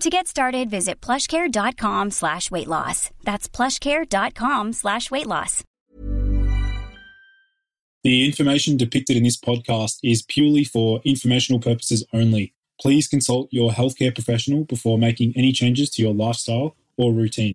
To get started, visit plushcare.com slash weight loss. That's plushcare.com slash weight loss. The information depicted in this podcast is purely for informational purposes only. Please consult your healthcare professional before making any changes to your lifestyle or routine.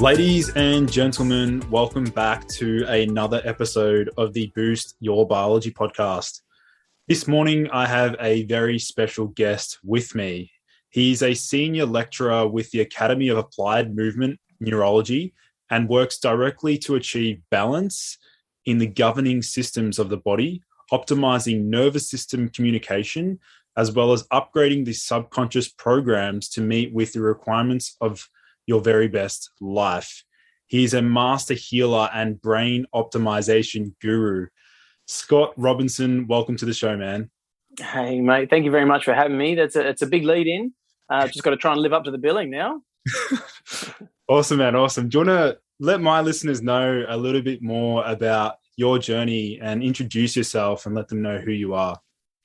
Ladies and gentlemen, welcome back to another episode of the Boost Your Biology podcast. This morning, I have a very special guest with me. He's a senior lecturer with the Academy of Applied Movement Neurology and works directly to achieve balance in the governing systems of the body, optimizing nervous system communication, as well as upgrading the subconscious programs to meet with the requirements of your very best life. He's a master healer and brain optimization guru. Scott Robinson, welcome to the show, man. Hey, mate. Thank you very much for having me. That's a, it's a big lead in. Uh, just got to try and live up to the billing now. awesome, man. Awesome. Do you want to let my listeners know a little bit more about your journey and introduce yourself and let them know who you are?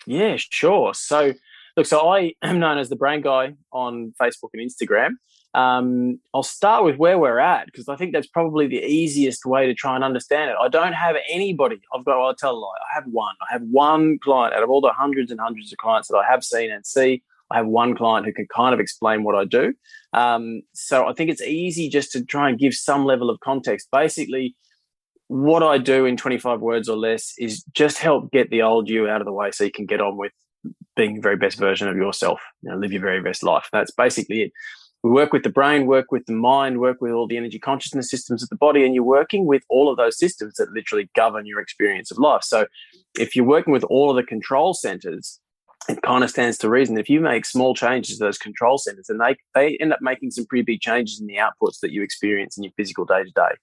Yeah, sure. So, look, so I am known as the brain guy on Facebook and Instagram. Um, I'll start with where we're at because I think that's probably the easiest way to try and understand it. I don't have anybody. I've got. I'll tell a lie. I have one. I have one client out of all the hundreds and hundreds of clients that I have seen and see. I have one client who can kind of explain what I do. Um, so I think it's easy just to try and give some level of context. Basically, what I do in 25 words or less is just help get the old you out of the way so you can get on with being the very best version of yourself. You know, live your very best life. That's basically it we work with the brain, work with the mind, work with all the energy consciousness systems of the body, and you're working with all of those systems that literally govern your experience of life. So, if you're working with all of the control centers, it kind of stands to reason. If you make small changes to those control centers, and they they end up making some pretty big changes in the outputs that you experience in your physical day to day.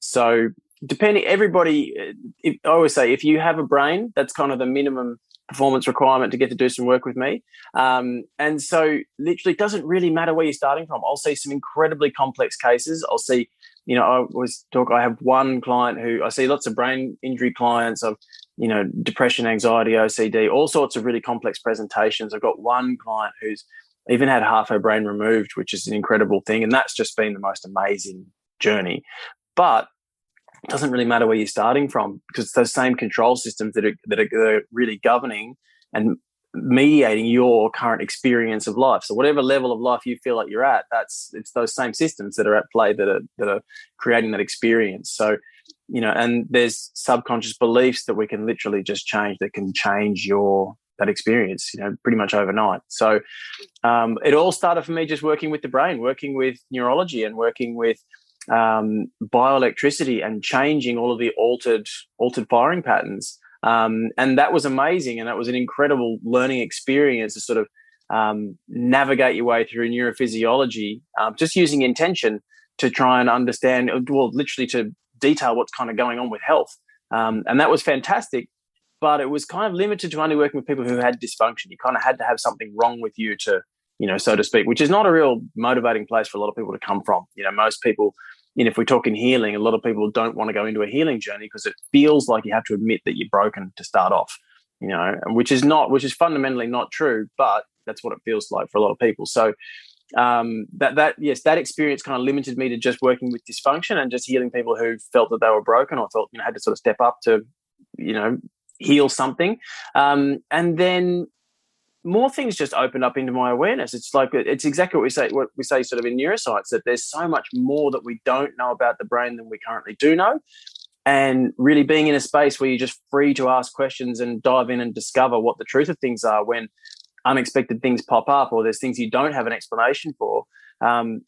So, depending, everybody, uh, if, I always say, if you have a brain, that's kind of the minimum performance requirement to get to do some work with me. Um, and so, literally, it doesn't really matter where you're starting from. I'll see some incredibly complex cases. I'll see, you know, I was talk. I have one client who I see lots of brain injury clients of, you know, depression, anxiety, OCD, all sorts of really complex presentations. I've got one client who's even had half her brain removed, which is an incredible thing, and that's just been the most amazing journey. But it doesn't really matter where you're starting from because it's those same control systems that are, that are really governing and mediating your current experience of life. So whatever level of life you feel like you're at, that's it's those same systems that are at play that are that are creating that experience. So you know, and there's subconscious beliefs that we can literally just change that can change your that experience, you know, pretty much overnight. So um, it all started for me just working with the brain, working with neurology, and working with um, bioelectricity and changing all of the altered altered firing patterns Um, and that was amazing. And that was an incredible learning experience to sort of um, navigate your way through neurophysiology, um, just using intention to try and understand, well, literally to detail what's kind of going on with health. Um, and that was fantastic. But it was kind of limited to only working with people who had dysfunction. You kind of had to have something wrong with you to, you know, so to speak, which is not a real motivating place for a lot of people to come from. You know, most people know, if we're talking healing, a lot of people don't want to go into a healing journey because it feels like you have to admit that you're broken to start off, you know, which is not, which is fundamentally not true, but that's what it feels like for a lot of people. So um, that that yes, that experience kind of limited me to just working with dysfunction and just healing people who felt that they were broken or felt you know had to sort of step up to, you know, heal something. Um, and then more things just opened up into my awareness. It's like it's exactly what we say what we say sort of in neuroscience that there's so much more that we don't know about the brain than we currently do know. And really being in a space where you're just free to ask questions and dive in and discover what the truth of things are when unexpected things pop up or there's things you don't have an explanation for. Um,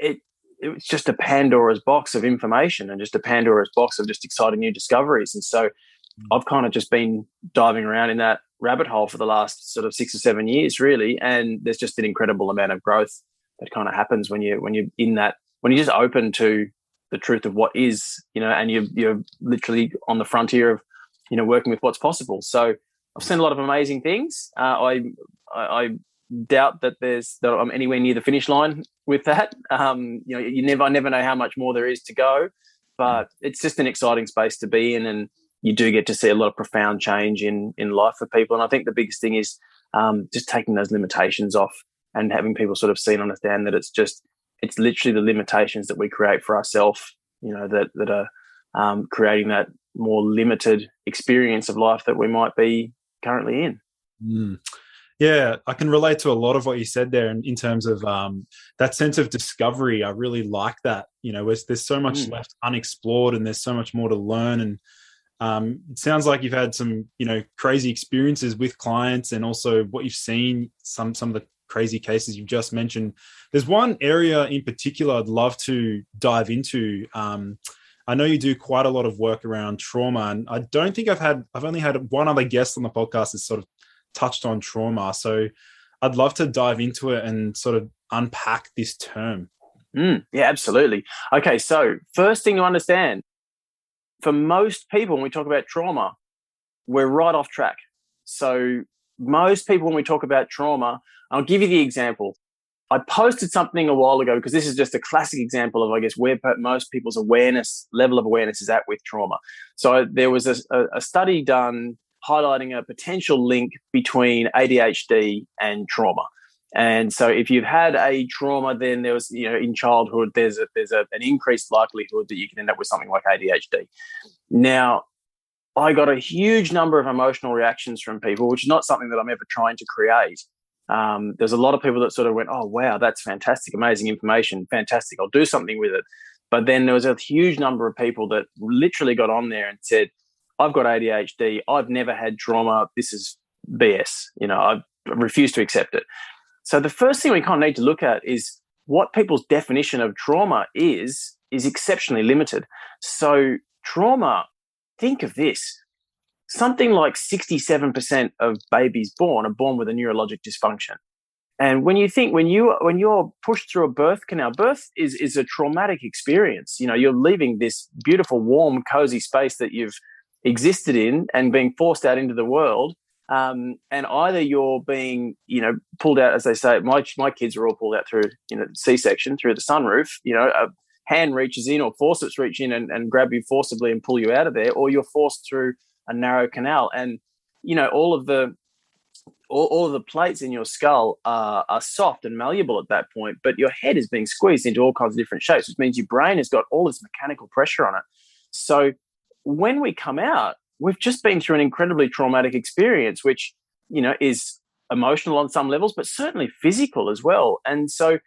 it it's just a Pandora's box of information and just a Pandora's box of just exciting new discoveries. And so I've kind of just been diving around in that rabbit hole for the last sort of six or seven years, really. And there's just an incredible amount of growth that kind of happens when you when you're in that when you're just open to the truth of what is, you know, and you're you're literally on the frontier of, you know, working with what's possible. So I've seen a lot of amazing things. Uh, I, I, I doubt that there's that I'm anywhere near the finish line with that. Um, you know, you never I never know how much more there is to go, but it's just an exciting space to be in and you do get to see a lot of profound change in in life for people. And I think the biggest thing is um, just taking those limitations off and having people sort of see and understand that it's just it's literally the limitations that we create for ourselves. You know that that are um, creating that more limited experience of life that we might be currently in. Mm. Yeah, I can relate to a lot of what you said there in, in terms of um, that sense of discovery. I really like that. You know, there's, there's so much mm. left unexplored and there's so much more to learn. And um, it sounds like you've had some, you know, crazy experiences with clients, and also what you've seen. Some some of the crazy cases you've just mentioned. There's one area in particular I'd love to dive into. Um, I know you do quite a lot of work around trauma, and I don't think I've had. I've only had one other guest on the podcast that's sort of touched on trauma. So I'd love to dive into it and sort of unpack this term. Mm, yeah, absolutely. Okay, so first thing to understand for most people, when we talk about trauma, we're right off track. So, most people, when we talk about trauma, I'll give you the example. I posted something a while ago because this is just a classic example of, I guess, where most people's awareness level of awareness is at with trauma. So, there was a, a study done highlighting a potential link between ADHD and trauma. And so, if you've had a trauma, then there was, you know, in childhood, there's a, there's a, an increased likelihood that you can end up with something like ADHD. Now, I got a huge number of emotional reactions from people, which is not something that I'm ever trying to create. Um, there's a lot of people that sort of went, "Oh, wow, that's fantastic, amazing information, fantastic. I'll do something with it." But then there was a huge number of people that literally got on there and said, "I've got ADHD. I've never had trauma. This is BS. You know, I refuse to accept it." So the first thing we kind of need to look at is what people's definition of trauma is is exceptionally limited. So trauma, think of this. Something like 67% of babies born are born with a neurologic dysfunction. And when you think when you when you're pushed through a birth canal, birth is is a traumatic experience. You know, you're leaving this beautiful, warm, cozy space that you've existed in and being forced out into the world um, and either you're being, you know, pulled out, as they say, my my kids are all pulled out through, you know, C-section through the sunroof. You know, a hand reaches in or forceps reach in and, and grab you forcibly and pull you out of there, or you're forced through a narrow canal. And you know, all of the all, all of the plates in your skull are, are soft and malleable at that point, but your head is being squeezed into all kinds of different shapes, which means your brain has got all this mechanical pressure on it. So when we come out, we've just been through an incredibly traumatic experience, which, you know, is emotional on some levels, but certainly physical as well. And so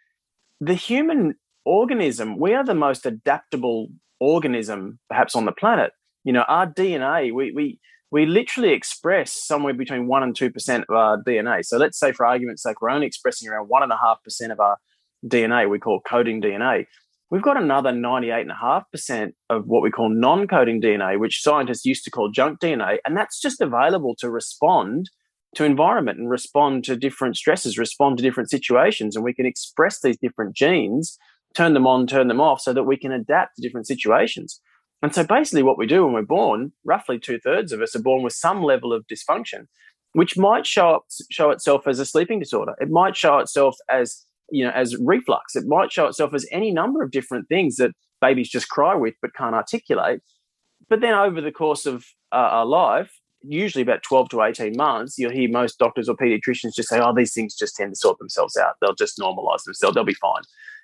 the human organism, we are the most adaptable organism perhaps on the planet. You know, our DNA, we, we, we literally express somewhere between 1% and 2% of our DNA. So let's say, for argument's sake, we're only expressing around 1.5% of our DNA, we call coding DNA we've got another 98.5% of what we call non coding DNA, which scientists used to call junk DNA. And that's just available to respond to environment and respond to different stresses, respond to different situations. And we can express these different genes, turn them on, turn them off, so that we can adapt to different situations. And so basically, what we do when we're born, roughly two thirds of us are born with some level of dysfunction, which might show up, show itself as a sleeping disorder. It might show itself as you know, as reflux. It might show itself as any number of different things that babies just cry with but can't articulate. But then over the course of uh, our life, usually about 12 to 18 months, you'll hear most doctors or pediatricians just say, oh, these things just tend to sort themselves out. They'll just normalize themselves. They'll be fine.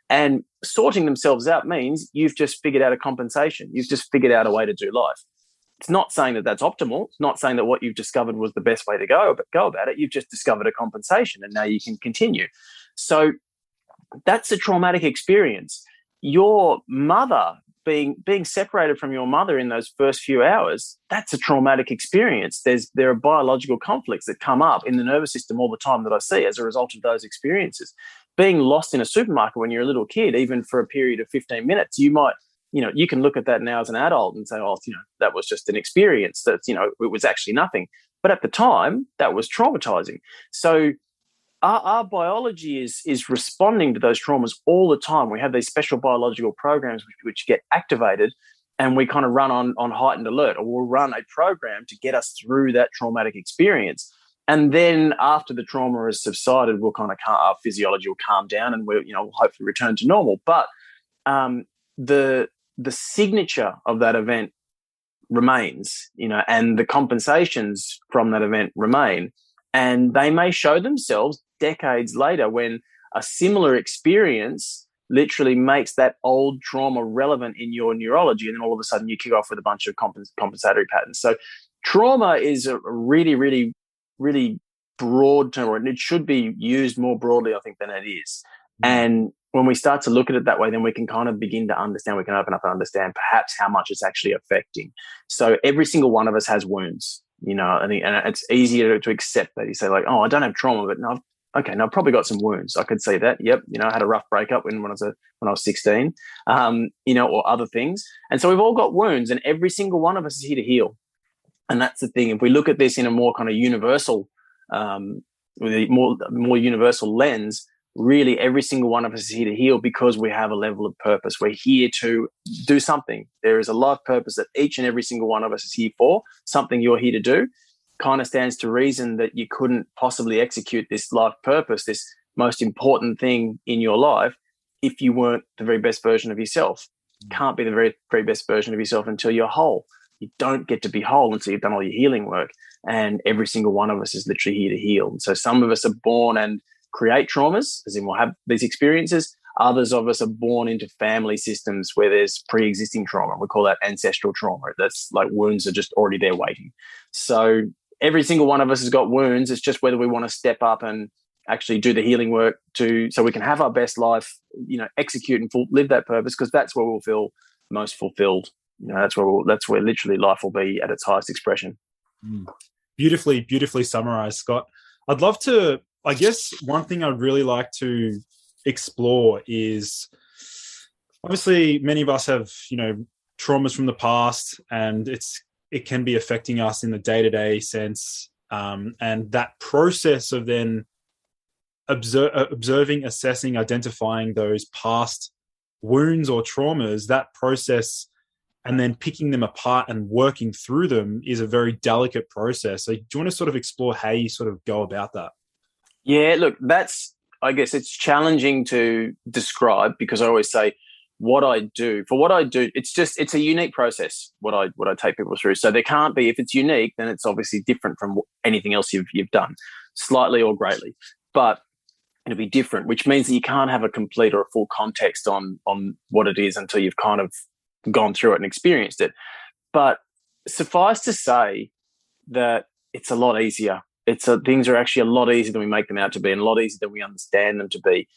And sorting themselves out means you've just figured out a compensation. You've just figured out a way to do life. It's not saying that that's optimal. It's not saying that what you've discovered was the best way to go, but go about it. You've just discovered a compensation and now you can continue. So that's a traumatic experience. Your mother being being separated from your mother in those first few hours, that's a traumatic experience. There's there are biological conflicts that come up in the nervous system all the time that I see as a result of those experiences. Being lost in a supermarket when you're a little kid, even for a period of 15 minutes, you might, you know, you can look at that now as an adult and say, oh, you know, that was just an experience. That, you know, it was actually nothing. But at the time, that was traumatizing. So our, our, biology is is responding to those traumas all the time. We have these special biological programs which, which get activated, and we kind of run on on heightened alert, or we'll run a program to get us through that traumatic experience. And then after the trauma has subsided, we'll kind of our physiology will calm down, and we'll you know we'll hopefully return to normal. But um, the the signature of that event remains, you know, and the compensations from that event remain and they may show themselves decades later when a similar experience literally makes that old trauma relevant in your neurology and then all of a sudden you kick off with a bunch of compens- compensatory patterns so trauma is a really really really broad term and it should be used more broadly i think than it is mm. and when we start to look at it that way then we can kind of begin to understand we can open up and understand perhaps how much it's actually affecting so every single one of us has wounds you know, and, and it's easier to accept that. You say like, oh, I don't have trauma, but no, okay, no, I've probably got some wounds. I could see that. Yep, you know, I had a rough breakup when, when I was a, when I was sixteen, um, you know, or other things. And so we've all got wounds, and every single one of us is here to heal. And that's the thing. If we look at this in a more kind of universal, um, with a more more universal lens, really every single one of us is here to heal because we have a level of purpose. We're here to do something. There is a life purpose that each and every single one of us is here for, something you're here to do. Kind of stands to reason that you couldn't possibly execute this life purpose, this most important thing in your life, if you weren't the very best version of yourself. You mm. can't be the very, very best version of yourself until you're whole. You don't get to be whole until you've done all your healing work. And every single one of us is literally here to heal. And so some of us are born and create traumas, as in we'll have these experiences. Others of us are born into family systems where there's pre existing trauma. We call that ancestral trauma. That's like wounds are just already there waiting. So every single one of us has got wounds. It's just whether we want to step up and actually do the healing work to so we can have our best life, you know, execute and full, live that purpose because that's where we'll feel most fulfilled. You know, that's where we'll, that's where literally life will be at its highest expression. Mm. Beautifully, beautifully summarized, Scott. I'd love to I guess one thing I'd really like to explore is obviously many of us have, you know, traumas from the past and it's it can be affecting us in the day-to-day sense. Um, and that process of then uh, observing, assessing, identifying those past wounds or traumas, that process and then picking them apart and working through them is a very delicate process. So, do you want to sort of explore how you sort of go about that? Yeah, look, that's I guess it's challenging to describe because I always say what I do for what I do. It's just it's a unique process. What I what I take people through. So there can't be if it's unique, then it's obviously different from anything else you've you've done, slightly or greatly. But it'll be different, which means that you can't have a complete or a full context on on what it is until you've kind of gone through it and experienced it. But suffice to say that it's a lot easier it's a, things are actually a lot easier than we make them out to be, and a lot easier than we understand them to be.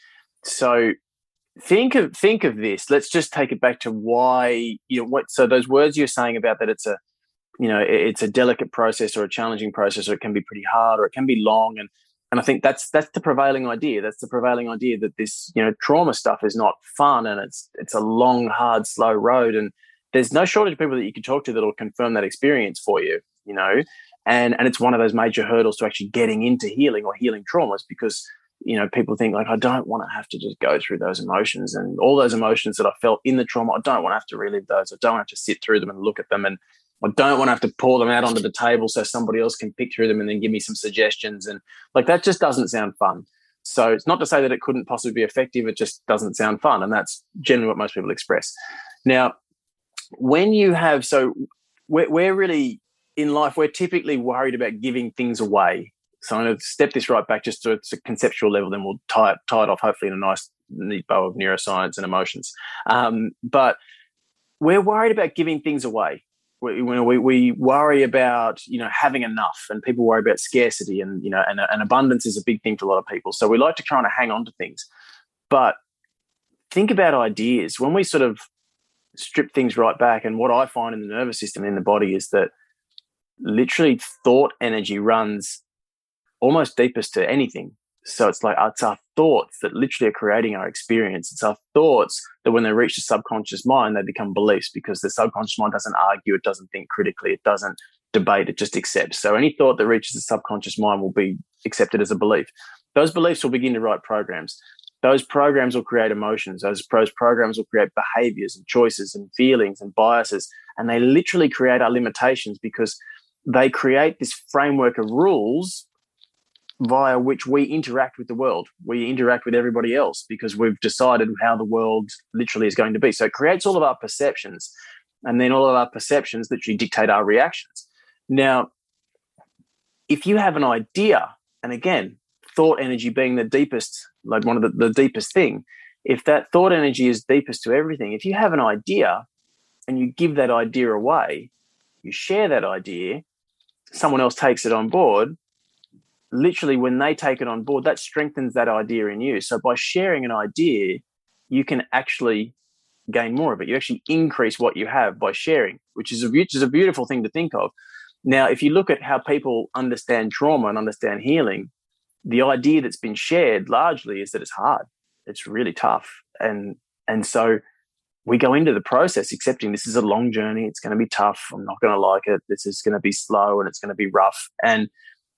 So think of think of this. Let's just take it back to why you know what. So those words you're saying about that it's a you know it's a delicate process or a challenging process, or it can be pretty hard, or it can be long, and and I think that's that's the prevailing idea. That's the prevailing idea that this you know trauma stuff is not fun and it's it's a long, hard, slow road. And there's no shortage of people that you can talk to that will confirm that experience for you. You know, and and it's one of those major hurdles to actually getting into healing or healing traumas because you know people think like I don't want to have to just go through those emotions and all those emotions that I felt in the trauma. I don't want to have to relive those. I don't have to sit through them and look at them and I don't want to have to pour them out onto the table so somebody else can pick through them and then give me some suggestions. And like that just doesn't sound fun. So it's not to say that it couldn't possibly be effective, it just doesn't sound fun. And that's generally what most people express. Now, when you have, so we're, we're really in life, we're typically worried about giving things away. So I'm going to step this right back just to a conceptual level, then we'll tie it, tie it off hopefully in a nice, neat bow of neuroscience and emotions. Um, but we're worried about giving things away. We, we, we worry about you know having enough and people worry about scarcity and you know and, and abundance is a big thing for a lot of people. So we like to kind of hang on to things. But think about ideas. When we sort of strip things right back and what i find in the nervous system in the body is that literally thought energy runs almost deepest to anything so it's like it's our thoughts that literally are creating our experience. It's our thoughts that when they reach the subconscious mind, they become beliefs because the subconscious mind doesn't argue, it doesn't think critically, it doesn't debate, it just accepts. So any thought that reaches the subconscious mind will be accepted as a belief. Those beliefs will begin to write programs. Those programs will create emotions. Those, programs will create behaviors and choices and feelings and biases. And they literally create our limitations because they create this framework of rules via which we interact with the world. We interact with everybody else because we've decided how the world literally is going to be. So it creates all of our perceptions, and then all of our perceptions literally dictate our reactions. Now, if you have an idea, and again, thought energy being the deepest, like one of the, the deepest thing, if that thought energy is deepest to everything, if you have an idea and you give that idea away, you share that idea, someone else takes it on board, literally when they take it on board, that strengthens that idea in you. So by sharing an idea, you can actually gain more of it. You actually increase what you have by sharing, which is a which is a beautiful thing to think of. Now, if you look at how people understand trauma and understand healing, the idea that's been shared largely is that it's hard. It's really tough. And and so we go into the process accepting this is a long journey. It's going to be tough. I'm not going to like it. This is going to be slow and it's going to be rough. And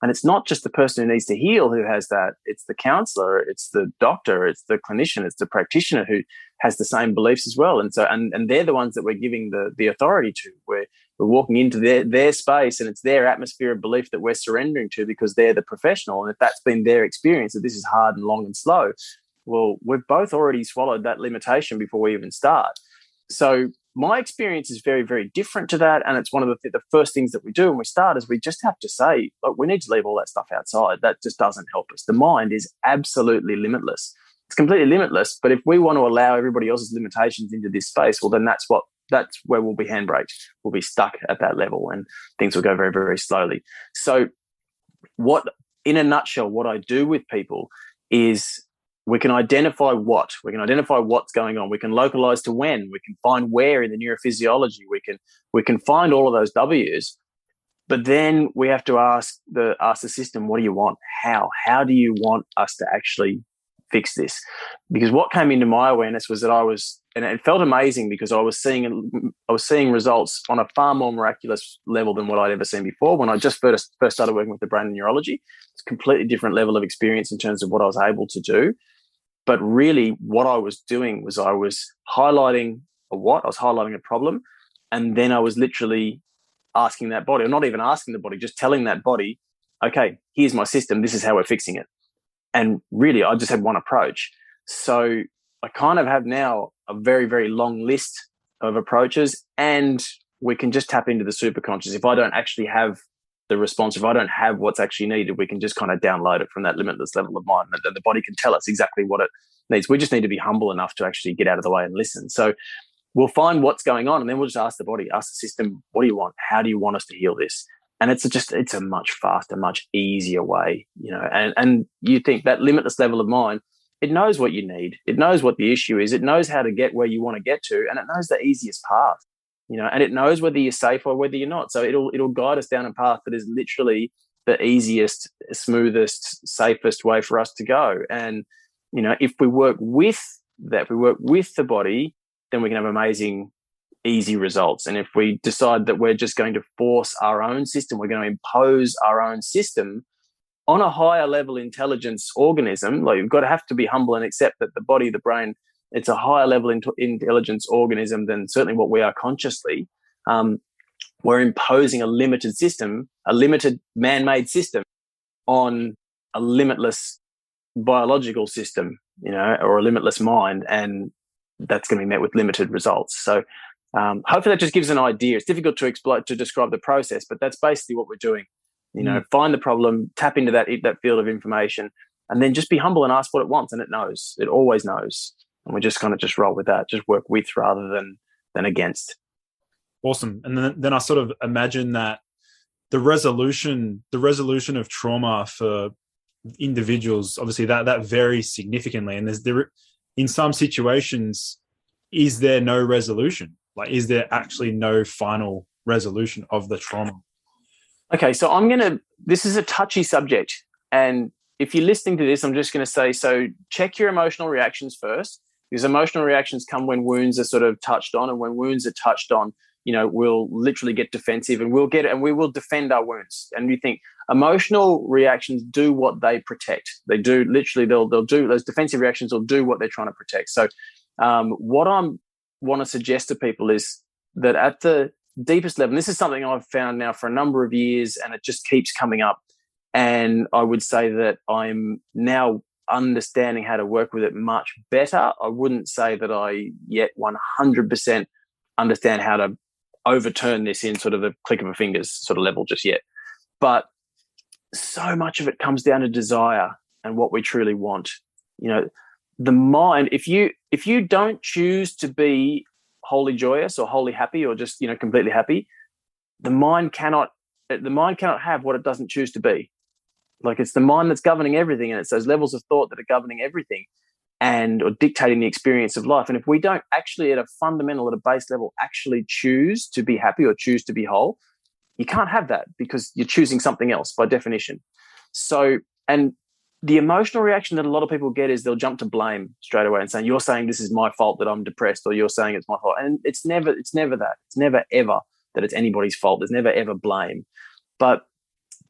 and it's not just the person who needs to heal who has that, it's the counselor, it's the doctor, it's the clinician, it's the practitioner who has the same beliefs as well. And so and, and they're the ones that we're giving the the authority to. We're we're walking into their their space and it's their atmosphere of belief that we're surrendering to because they're the professional. And if that's been their experience that this is hard and long and slow, well, we've both already swallowed that limitation before we even start. So my experience is very, very different to that. And it's one of the, the first things that we do when we start is we just have to say, look, we need to leave all that stuff outside. That just doesn't help us. The mind is absolutely limitless. It's completely limitless. But if we want to allow everybody else's limitations into this space, well, then that's what that's where we'll be handbraked. We'll be stuck at that level and things will go very, very slowly. So what in a nutshell, what I do with people is we can identify what we can identify what's going on. We can localize to when. We can find where in the neurophysiology we can we can find all of those w's. But then we have to ask the ask the system what do you want? How? How do you want us to actually fix this? Because what came into my awareness was that i was and it felt amazing because i was seeing i was seeing results on a far more miraculous level than what i'd ever seen before when i just first first started working with the brain and neurology. It's a completely different level of experience in terms of what i was able to do but really, what I was doing was I was highlighting a what, I was highlighting a problem, and then I was literally asking that body, or not even asking the body, just telling that body, okay, here's my system, this is how we're fixing it. And really, I just had one approach. So I kind of have now a very, very long list of approaches, and we can just tap into the superconscious. If I don't actually have the response. If I don't have what's actually needed, we can just kind of download it from that limitless level of mind, and the body can tell us exactly what it needs. We just need to be humble enough to actually get out of the way and listen. So we'll find what's going on, and then we'll just ask the body, ask the system, what do you want? How do you want us to heal this? And it's just it's a much faster, much easier way, you know. And and you think that limitless level of mind, it knows what you need, it knows what the issue is, it knows how to get where you want to get to, and it knows the easiest path you know, and it knows whether you're safe or whether you're not. So it'll it'll guide us down a path that is literally the easiest, smoothest, safest way for us to go. And, you know, if we work with that, if we work with the body, then we can have amazing, easy results. And if we decide that we're just going to force our own system, we're going to impose our own system on a higher level intelligence organism, like you've got to have to be humble and accept that the body, the brain, it's a higher level intelligence organism than certainly what we are consciously. Um, we're imposing a limited system, a limited man-made system on a limitless biological system, you know, or a limitless mind, and that's going to be met with limited results. So um, hopefully that just gives an idea. It's difficult to explain to describe the process, but that's basically what we're doing. You know, mm. find the problem, tap into that that field of information, and then just be humble and ask what it wants, and it knows. It always knows, and we're just going to just roll with that. Just work with rather than than against. Awesome. And then, then I sort of imagine that the resolution, the resolution of trauma for individuals, obviously that that varies significantly. And there's there in some situations, is there no resolution? Like, is there actually no final resolution of the trauma? Okay, so I'm gonna. This is a touchy subject, and if you're listening to this, I'm just going to say so. Check your emotional reactions first, because emotional reactions come when wounds are sort of touched on, and when wounds are touched on, you know, we'll literally get defensive and we'll get and we will defend our wounds. And we think emotional reactions do what they protect. They do literally they'll they'll do those defensive reactions will do what they're trying to protect. So um, what I'm want to suggest to people is that at the deepest level, this is something I've found now for a number of years and it just keeps coming up. And I would say that I'm now understanding how to work with it much better. I wouldn't say that I yet 100% understand how to overturn this in sort of a click of a fingers sort of level just yet. But so much of it comes down to desire and what we truly want. You know, the mind, if you if you don't choose to be wholly joyous or wholly happy or just, you know, completely happy, the mind cannot the mind cannot have what it doesn't choose to be. Like it's the mind that's governing everything and it's those levels of thought that are governing everything and or dictating the experience of life. And if we don't actually, at a fundamental, at a base level, actually choose to be happy or choose to be whole, you can't have that because you're choosing something else by definition. So, and the emotional reaction that a lot of people get is they'll jump to blame straight away and saying, "You're saying this is my fault that I'm depressed," or "You're saying it's my fault," and it's never, it's never that. It's never ever that it's anybody's fault. There's never ever blame. But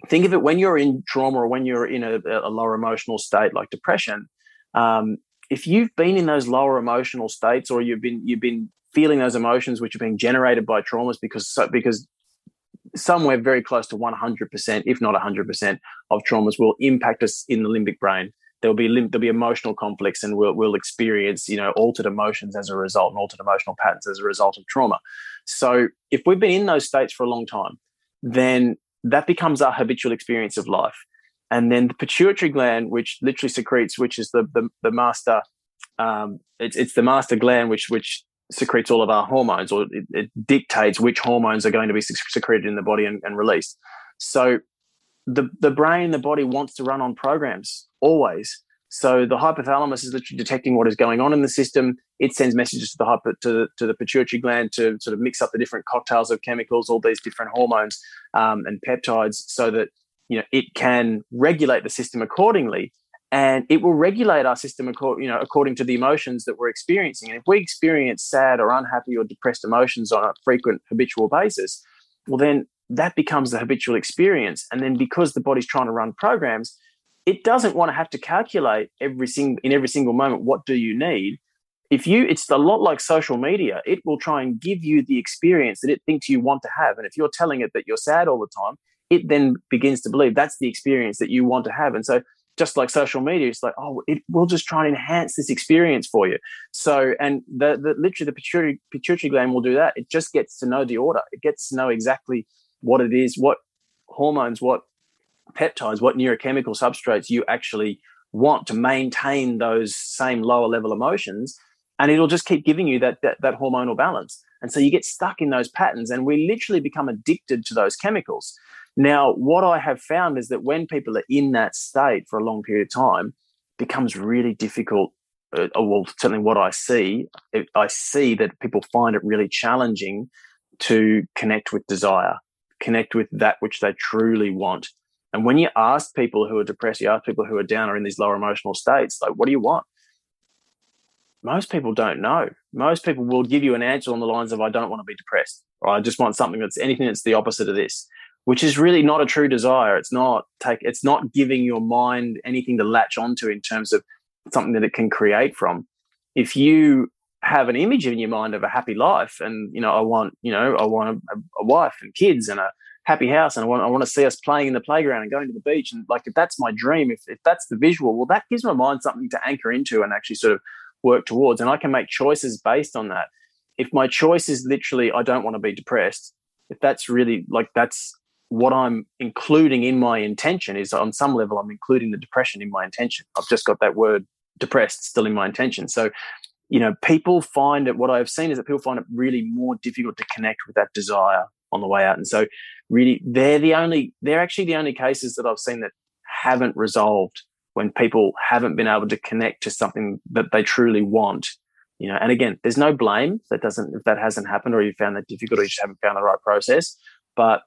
think of it when you're in trauma or when you're in a, a lower emotional state like depression. Um, if you've been in those lower emotional states or you've been you've been feeling those emotions which are being generated by traumas because because somewhere very close to 100% if not 100% of traumas will impact us in the limbic brain there'll be there'll be emotional conflicts and we'll, we'll experience you know altered emotions as a result and altered emotional patterns as a result of trauma so if we've been in those states for a long time then that becomes our habitual experience of life and then the pituitary gland, which literally secretes, which is the the, the master, um, it's it's the master gland which which secretes all of our hormones, or it, it dictates which hormones are going to be secreted in the body and, and released. So the the brain, the body wants to run on programs always. So the hypothalamus is literally detecting what is going on in the system. It sends messages to the hypo, to, to the pituitary gland to sort of mix up the different cocktails of chemicals, all these different hormones um, and peptides, so that you know it can regulate the system accordingly. And it will regulate our system you know according to the emotions that we're experiencing. And if we experience sad or unhappy or depressed emotions on a frequent habitual basis well then that becomes the habitual experience. And then because the body's trying to run programs it doesn't want to have to calculate every single in every single moment what do you need if you it's a lot like social media it will try and give you the experience that it thinks you want to have and if you're telling it that you're sad all the time it then begins to believe that's the experience that you want to have. And so just like social media, it's like, oh, it will just try and enhance this experience for you. So, and the, the literally the pituitary, pituitary gland will do that. It just gets to know the order. It gets to know exactly what it is, what hormones, what peptides, what neurochemical substrates you actually want to maintain those same lower level emotions. And it'll just keep giving you that, that, that hormonal balance. And so you get stuck in those patterns and we literally become addicted to those chemicals. Now, what I have found is that when people are in that state for a long period of time, becomes really difficult. Uh, well, certainly what I see, I see that people find it really challenging to connect with desire, connect with that which they truly want, And when you ask people who are depressed, you ask people who are down or in these lower emotional states, like, what do you want? Most people don't know. Most people will give you an answer on the lines of, I don't want to be depressed, or I just want something that's anything that's the opposite of this, which is really not a true desire. It's not take, it's not giving your mind anything to latch onto in terms of something that it can create from. If you have an image in your mind of a happy life and you know i want you know i want a, a, wife and kids and a happy house and I want, I want to see us playing in the playground and going to the beach and like if that's my dream if, if that's the visual well that gives my mind something to anchor into and actually sort of work towards and i can make choices based on that. If my choice is literally i don't want to be depressed if that's really like that's what i'm including in my intention is on some level i'm including the depression in my intention. I've just got that word depressed still in my intention. So you know, people find it, what I've seen is that people find it really more difficult to connect with that desire on the way out. And so, really, they're the only, they're actually the only cases that I've seen that haven't resolved when people haven't been able to connect to something that they truly want. You know, and again, there's no blame that doesn't, if that hasn't happened or you found that difficult or you just haven't found the right process. But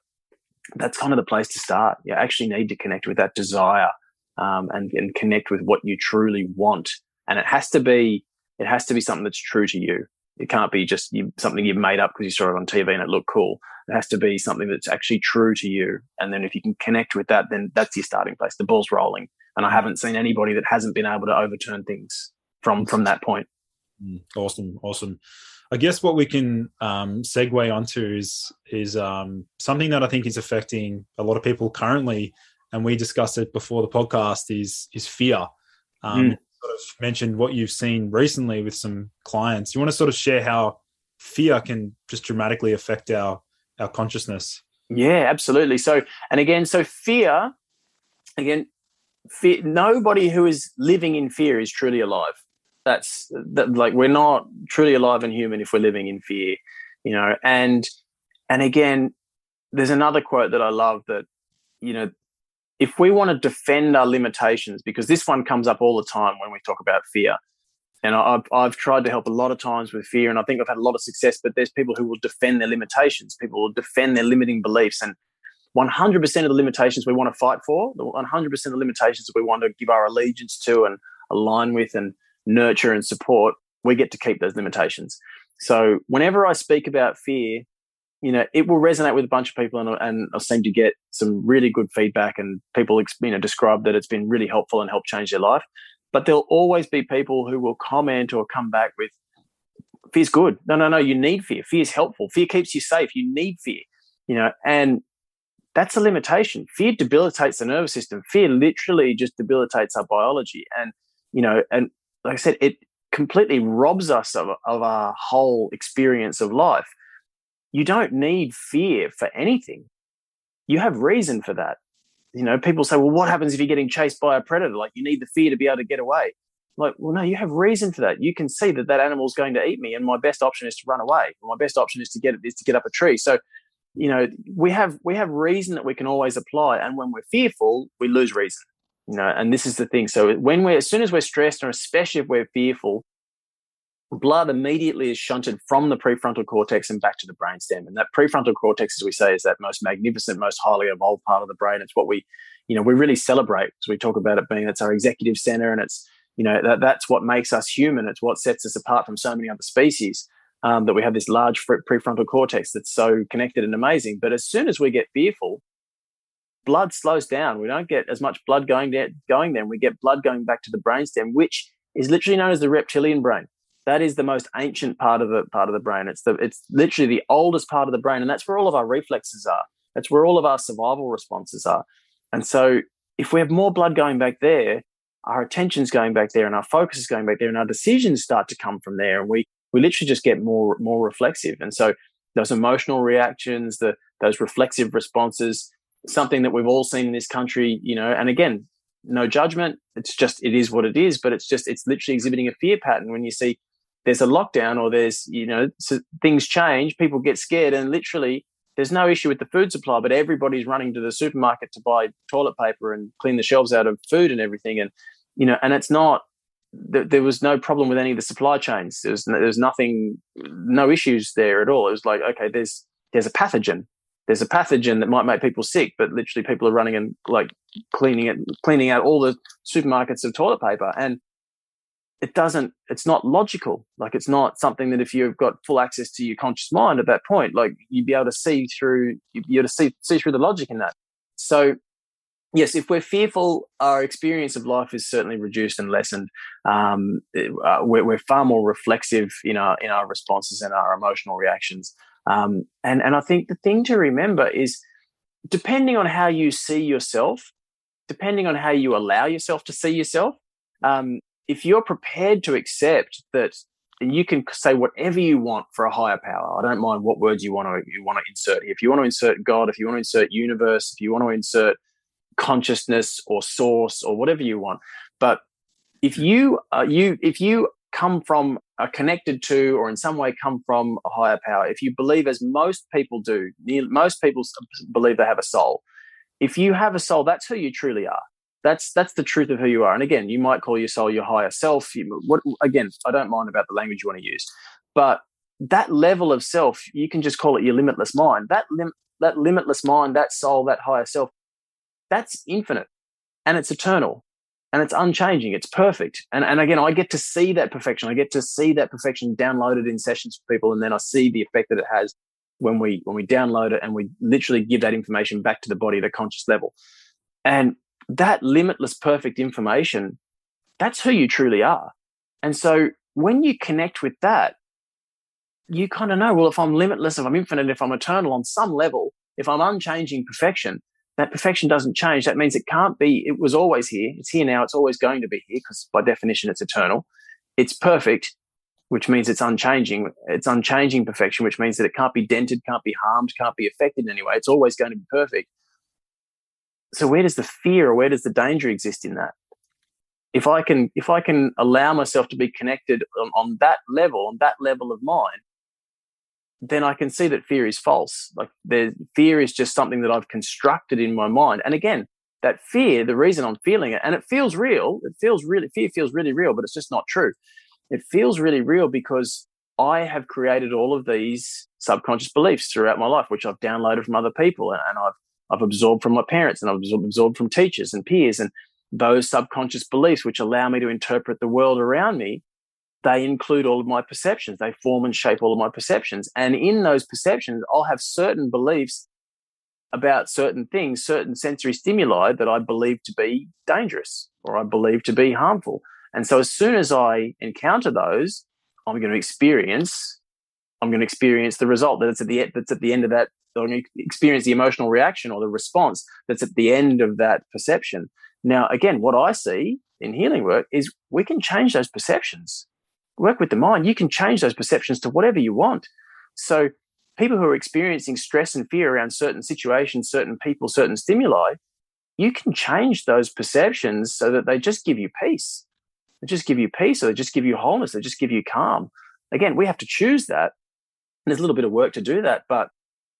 that's kind of the place to start. You actually need to connect with that desire um, and, and connect with what you truly want. And it has to be it has to be something that's true to you. It can't be just you, something you've made up because you saw it on TV and it looked cool. It has to be something that's actually true to you. And then if you can connect with that, then that's your starting place. The ball's rolling. And I haven't seen anybody that hasn't been able to overturn things from from that point. Mm, awesome, awesome. I guess what we can um, segue onto is is um, something that I think is affecting a lot of people currently, and we discussed it before the podcast. Is is fear. Um, mm sort of mentioned what you've seen recently with some clients. You want to sort of share how fear can just dramatically affect our our consciousness. Yeah, absolutely. So, and again, so fear, again, fear, nobody who is living in fear is truly alive. That's that, like we're not truly alive and human if we're living in fear, you know. And and again, there's another quote that I love that you know if we want to defend our limitations, because this one comes up all the time when we talk about fear, and I've, I've tried to help a lot of times with fear, and I think I've had a lot of success, but there's people who will defend their limitations, people will defend their limiting beliefs. And 100% of the limitations we want to fight for, 100% of the limitations that we want to give our allegiance to and align with and nurture and support, we get to keep those limitations. So whenever I speak about fear, you know, it will resonate with a bunch of people, and, and I seem to get some really good feedback, and people, you know, describe that it's been really helpful and helped change their life. But there'll always be people who will comment or come back with, "Fear's good." No, no, no. You need fear. Fear is helpful. Fear keeps you safe. You need fear. You know, and that's a limitation. Fear debilitates the nervous system. Fear literally just debilitates our biology, and you know, and like I said, it completely robs us of, of our whole experience of life you don't need fear for anything. You have reason for that. You know, people say, well, what happens if you're getting chased by a predator? Like, you need the fear to be able to get away. Like, well, no, you have reason for that. You can see that that animal's going to eat me, and my best option is to run away. My best option is to get is to get up a tree. So, you know, we have we have reason that we can always apply, and when we're fearful, we lose reason. You know, and this is the thing. So, when we're as soon as we're stressed, or especially if we're fearful, blood immediately is shunted from the prefrontal cortex and back to the brainstem. And that prefrontal cortex, as we say, is that most magnificent, most highly evolved part of the brain. It's what we, you know, we really celebrate. So we talk about it being it's our executive center, and it's you know that, that's what makes us human. It's what sets us apart from so many other species. Um, that we have this large prefrontal cortex that's so connected and amazing. But as soon as we get fearful, blood slows down. We don't get as much blood going there, going then. We get blood going back to the brainstem, which is literally known as the reptilian brain that is the most ancient part of the part of the brain. It's the it's literally the oldest part of the brain, and that's where all of our reflexes are. That's where all of our survival responses are. And so, if we have more blood going back there, our attention's going back there, and our focus is going back there, and our decisions start to come from there, and we we literally just get more more reflexive. And so, those emotional reactions, the those reflexive responses, something that we've all seen in this country, you know. And again, no judgment. It's just it is what it is, but it's just it's literally exhibiting a fear pattern when you see there's a lockdown or there's you know so things change people get scared and literally there's no issue with the food supply but everybody's running to the supermarket to buy toilet paper and clean the shelves out of food and everything and you know and it's not there was no problem with any of the supply chains there's there's nothing no issues there at all it was like okay there's there's a pathogen there's a pathogen that might make people sick, but literally people are running and like cleaning it, cleaning out all the supermarkets of toilet paper. And it doesn't, it's not logical. Like it's not something that if you've got full access to your conscious mind at that point, like you'd be able to see through, you'd be able to see, see through the logic in that. So yes, if we're fearful, our experience of life is certainly reduced and lessened. Um, uh, we're, we're, far more reflexive in our in our responses and our emotional reactions. Um, and and I think the thing to remember is, depending on how you see yourself, depending on how you allow yourself to see yourself, um, if you're prepared to accept that you can say whatever you want for a higher power. I don't mind what words you want to you want to insert here. If you want to insert God, if you want to insert universe, if you want to insert consciousness or source or whatever you want. But if you uh, you if you come from are connected to or in some way come from a higher power if you believe as most people do most people believe they have a soul if you have a soul that's who you truly are that's that's the truth of who you are and again you might call your soul your higher self you, what again i don't mind about the language you want to use but that level of self you can just call it your limitless mind that lim- that limitless mind that soul that higher self that's infinite and it's eternal and it's unchanging. It's perfect. And, and again, I get to see that perfection. I get to see that perfection downloaded in sessions for people. And then I see the effect that it has when we, when we download it and we literally give that information back to the body at a conscious level. And that limitless perfect information, that's who you truly are. And so when you connect with that, you kind of know, well, if I'm limitless, if I'm infinite, if I'm eternal on some level, if I'm unchanging perfection, that perfection doesn't change. That means it can't be, it was always here. It's here now. It's always going to be here because by definition, it's eternal. It's perfect, which means it's unchanging. It's unchanging perfection, which means that it can't be dented, can't be harmed, can't be affected in any way. It's always going to be perfect. So where does the fear or where does the danger exist in that? If I can, if I can allow myself to be connected on, on that level, on that level of mind, then I can see that fear is false. Like the fear is just something that I've constructed in my mind. And again, that fear, the reason I'm feeling it, and it feels real, it feels really, fear feels really real, but it's just not true. It feels really real because I have created all of these subconscious beliefs throughout my life, which I've downloaded from other people and, and I've, I've absorbed from my parents and I've absorbed from teachers and peers. And those subconscious beliefs, which allow me to interpret the world around me, they include all of my perceptions. They form and shape all of my perceptions. And in those perceptions, I'll have certain beliefs about certain things, certain sensory stimuli that I believe to be dangerous or I believe to be harmful. And so as soon as I encounter those, I'm going to experience, I'm going to experience the result that's at the that's at the end of that. To experience the emotional reaction or the response that's at the end of that perception. Now, again, what I see in healing work is we can change those perceptions work with the mind, you can change those perceptions to whatever you want. So people who are experiencing stress and fear around certain situations, certain people, certain stimuli, you can change those perceptions so that they just give you peace. They just give you peace, or they just give you wholeness, they just give you calm. Again, we have to choose that. And there's a little bit of work to do that, but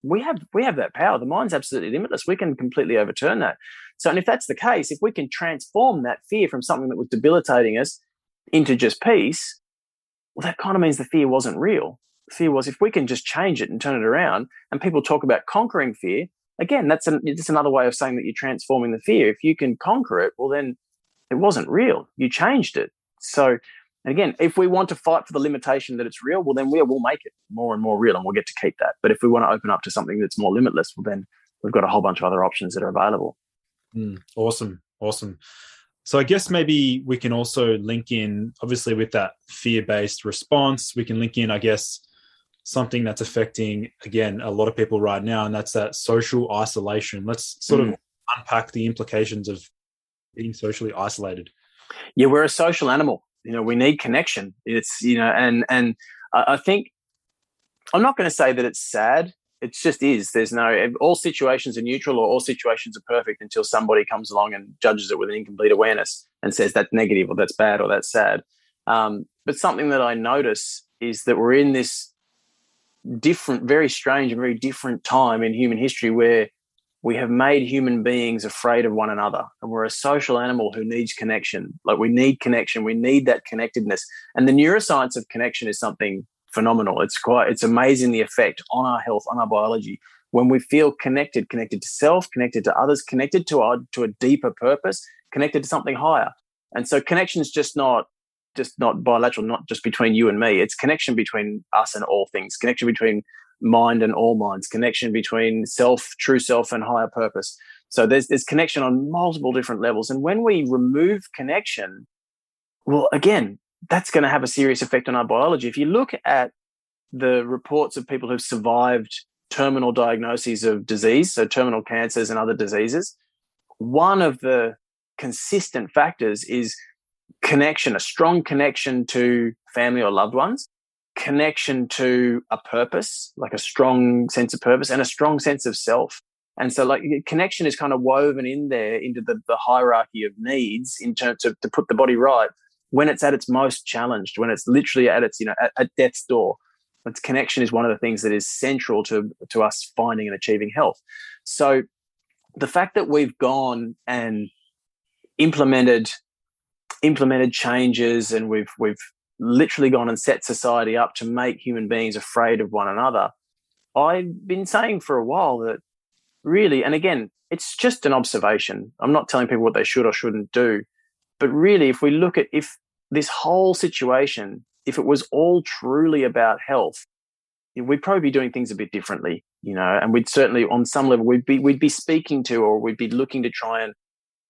we have we have that power. The mind's absolutely limitless. We can completely overturn that. So, and if that's the case, if we can transform that fear from something that was debilitating us into just peace, well, that kind of means the fear wasn't real. The fear was if we can just change it and turn it around, and people talk about conquering fear, again, that's an, just another way of saying that you're transforming the fear. If you can conquer it, well, then it wasn't real. You changed it. So, again, if we want to fight for the limitation that it's real, well, then we will make it more and more real and we'll get to keep that. But if we want to open up to something that's more limitless, well, then we've got a whole bunch of other options that are available. Mm, awesome. Awesome. So I guess maybe we can also link in, obviously, with that fear based response, we can link in, I guess, something that's affecting, again, a lot of people right now, and that's that social isolation. Let's sort mm. of unpack the implications of being socially isolated. Yeah, we're a social animal. You know, we need connection. It's, you know, and, and I think I'm not going to say that it's sad it just is. There's no all situations are neutral or all situations are perfect until somebody comes along and judges it with an incomplete awareness and says that's negative or that's bad or that's sad. Um, but something that I notice is that we're in this different, very strange and very different time in human history where we have made human beings afraid of one another and we're a social animal who needs connection like we need connection we need that connectedness and the neuroscience of connection is something phenomenal. It's quite it's amazing the effect on our health, on our biology when we feel connected, connected to self, connected to others, connected to our to a deeper purpose, connected to something higher. And so connection is just not just not bilateral, not just between you and me. It's connection between us and all things, connection between mind and all minds, connection between self, true self, and higher purpose. So there's there's connection on multiple different levels. And when we remove connection, well, again, that's going to have a serious effect on our biology. If you look at the reports of people who've survived terminal diagnoses of disease, so terminal cancers and other diseases, one of the consistent factors is connection, a strong connection to family or loved ones, connection to a purpose, like a strong sense of purpose, and a strong sense of self. And so, like, connection is kind of woven in there into the, the hierarchy of needs in terms of to put the body right when it's at its most challenged, when it's literally at its, you know, at, at death's door. Its connection is one of the things that is central to, to us finding and achieving health. So, the fact that we've gone and implemented implemented changes and we've we've literally gone and set society up to make human beings afraid of one another. I've been saying for a while that really, and again, it's just an observation. I'm not telling people what they should or shouldn't do, but really, if we look at if this whole situation, if it was all truly about health, we'd probably be doing things a bit differently, you know, and we'd certainly, on some level, we'd be we'd be speaking to or we'd be looking to try and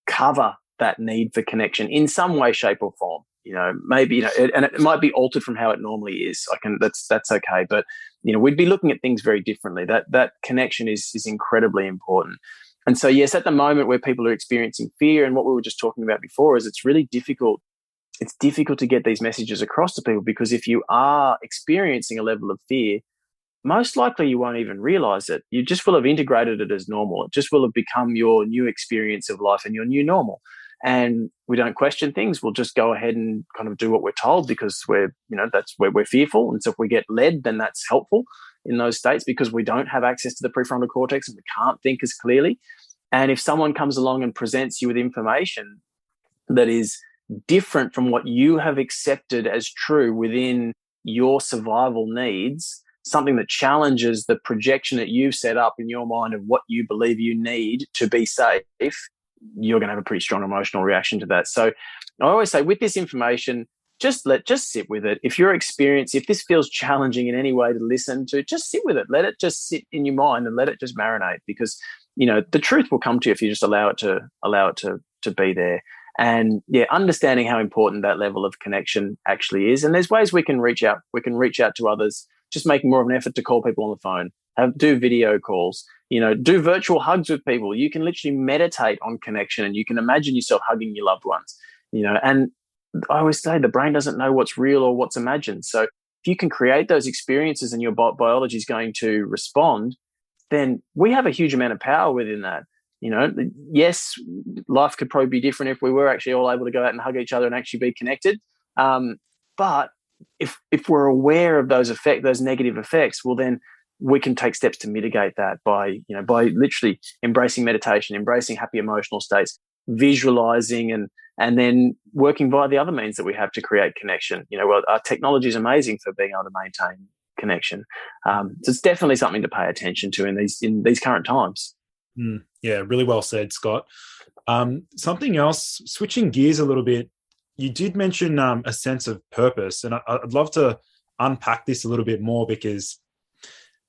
cover that need for connection in some way, shape, or form. You know, maybe you know, it, and it might be altered from how it normally is. I can that's that's okay, but you know, we'd be looking at things very differently. That that connection is is incredibly important. And so, yes, at the moment where people are experiencing fear, and what we were just talking about before, is it's really difficult. It's difficult to get these messages across to people because if you are experiencing a level of fear, most likely you won't even realize it. You just will have integrated it as normal. It just will have become your new experience of life and your new normal and we don't question things. We'll just go ahead and kind of do what we're told because we're, you know, that's where we're fearful. And so if we get led, then that's helpful in those states because we don't have access to the prefrontal cortex and we can't think as clearly. And if someone comes along and presents you with information that is different from what you have accepted as true within your survival needs, something that challenges the projection that you've set up in your mind of what you believe you need to be safe, you're going to have a pretty strong emotional reaction to that. So I always say with this information, just let just sit with it. If you're experienced, if this feels challenging in any way to listen to, just sit with it. Let it just sit in your mind and let it just marinate because you know the truth will come to you if you just allow it to allow it to to be there. And yeah, understanding how important that level of connection actually is. And there's ways we can reach out. We can reach out to others, just making more of an effort to call people on the phone, have do video calls, you know, do virtual hugs with people. You can literally meditate on connection and you can imagine yourself hugging your loved ones, you know, and I always say the brain doesn't know what's real or what's imagined. So if you can create those experiences and your biology is going to respond, then we have a huge amount of power within that. You know, yes, life could probably be different if we were actually all able to go out and hug each other and actually be connected. Um, but if if we're aware of those effect, those negative effects, well, then we can take steps to mitigate that by you know by literally embracing meditation embracing happy emotional states visualizing and and then working via the other means that we have to create connection. You know well our technology is amazing for being able to maintain connection. Um, so it's definitely something to pay attention to in these in these current times. Mm, yeah really well said scott. Um, something else switching gears a little bit you did mention um, a sense of purpose and I, i'd love to unpack this a little bit more because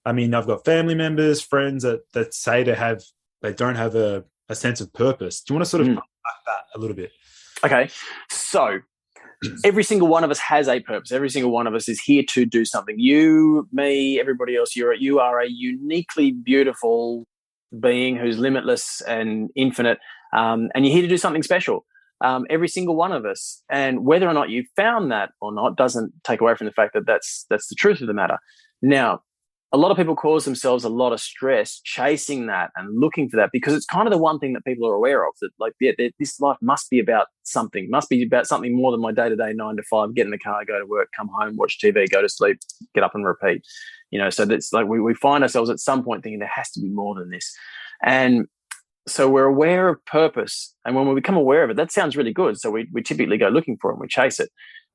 I mean, I've got family members, friends that that say they have they don't have a, a sense of purpose. Do you want to sort of mm. that a little bit? Okay, so every single one of us has a purpose. Every single one of us is here to do something. You, me, everybody else. You're you are a uniquely beautiful being who's limitless and infinite, um, and you're here to do something special. Um, every single one of us, and whether or not you found that or not doesn't take away from the fact that that's that's the truth of the matter. Now, a lot of people cause themselves a lot of stress chasing that and looking for that because it's kind of the one thing that people are aware of that like yeah, this life must be about something must be about something more than my day-to-day nine to five get in the car go to work come home watch tv go to sleep get up and repeat you know? So that's like we, we find ourselves at some point thinking there has to be more than this. And so we're aware of purpose and when we become aware of it that sounds really good. So we, we typically go looking for it and we chase it.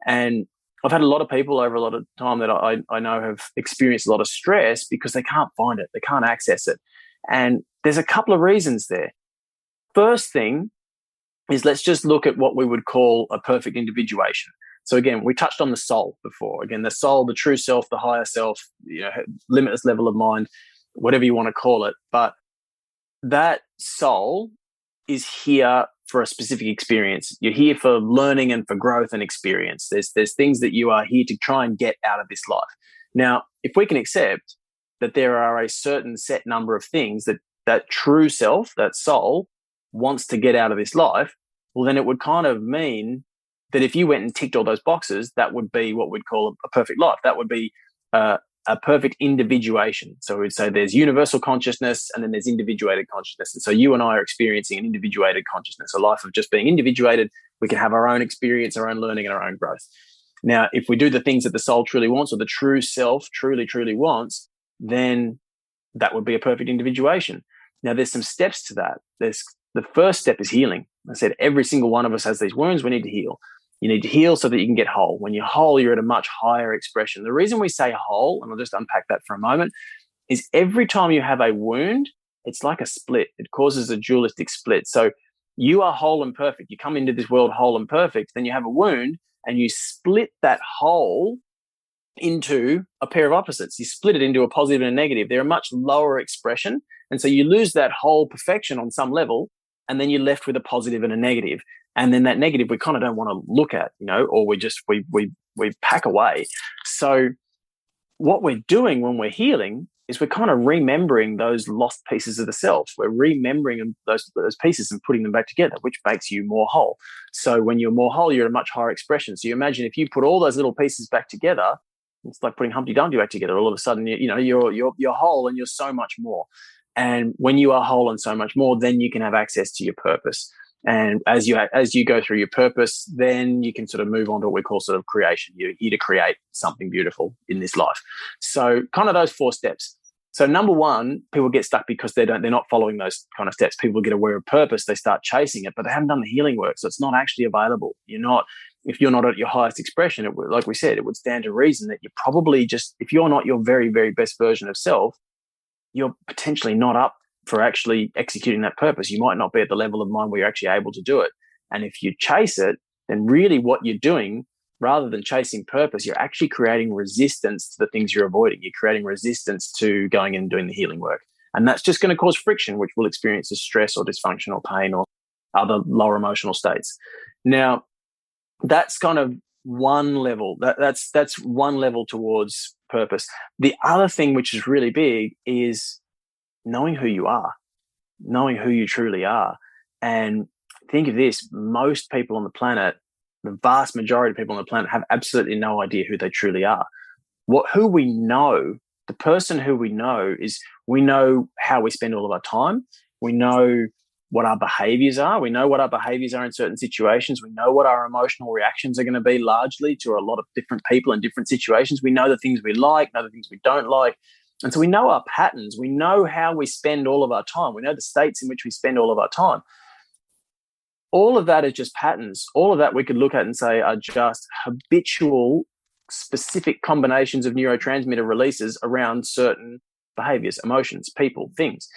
And I've had a lot of people over a lot of time that I, I know have experienced a lot of stress because they can't find it, they can't access it. And there's a couple of reasons there. First thing is let's just look at what we would call a perfect individuation. So again, we touched on the soul before. Again, the soul, the true self, the higher self, you know, limitless level of mind, whatever you want to call it. But that soul is here for a specific experience. You're here for learning and for growth and experience. There's there's things that you are here to try and get out of this life. Now, if we can accept that there are a certain set number of things that that true self, that soul, wants to get out of this life, well, then it would kind of mean that if you went and ticked all those boxes, that would be what we'd call a, perfect life. That would be uh, a perfect individuation. So we'd say there's universal consciousness and then there's individuated consciousness. And so you and I are experiencing an individuated consciousness, a life of just being individuated. We can have our own experience, our own learning, and our own growth. Now, if we do the things that the soul truly wants or the true self truly, truly wants, then that would be a perfect individuation. Now, there's some steps to that. There's the first step is healing. I said every single one of us has these wounds we need to heal. You need to heal so that you can get whole. When you're whole, you're at a much higher expression. The reason we say whole, and I'll just unpack that for a moment, is every time you have a wound, it's like a split. It causes a dualistic split. So you are whole and perfect. You come into this world whole and perfect, then you have a wound and you split that whole into a pair of opposites. You split it into a positive and a negative. They're a much lower expression. And so you lose that whole perfection on some level, and then you're left with a positive and a negative and then that negative we kind of don't want to look at you know or we just we we we pack away so what we're doing when we're healing is we're kind of remembering those lost pieces of the self we're remembering those those pieces and putting them back together which makes you more whole so when you're more whole you're a much higher expression so you imagine if you put all those little pieces back together it's like putting Humpty Dumpty back together. All of a sudden, you, you know, you're you're you're whole and you're so much more. And when you are whole and so much more, then you can have access to your purpose. And as you as you go through your purpose, then you can sort of move on to what we call sort of creation. You're here to create something beautiful in this life. So kind of those four steps. So number one, people get stuck because they don't they're not following those kind of steps. People get aware of purpose, they start chasing it, but they haven't done the healing work. So it's not actually available. You're not if you're not at your highest expression, it would, like we said, it would stand to reason that you're probably just if you're not your very, very best version of self, you're potentially not up for actually executing that purpose. You might not be at the level of mind where you're actually able to do it. And if you chase it, then really what you're doing, rather than chasing purpose, you're actually creating resistance to the things you're avoiding. You're creating resistance to going in and doing the healing work. And that's just going to cause friction, which will experience as stress or dysfunction or pain or other lower emotional states. Now, that's kind of one level. That, that's that's one level towards purpose. The other thing, which is really big, is knowing who you are, knowing who you truly are. And think of this most people on the planet, the vast majority of people on the planet, have absolutely no idea who they truly are. What who we know, the person who we know is we know how we spend all of our time. We know what our behaviors are. We know what our behaviors are in certain situations. We know what our emotional reactions are going to be largely to a lot of different people in different situations. We know the things we like, know the things we don't like. And so we know our patterns. We know how we spend all of our time. We know the states in which we spend all of our time. All of that is just patterns. All of that we could look at and say are just habitual, specific combinations of neurotransmitter releases around certain behaviors, emotions, people, things.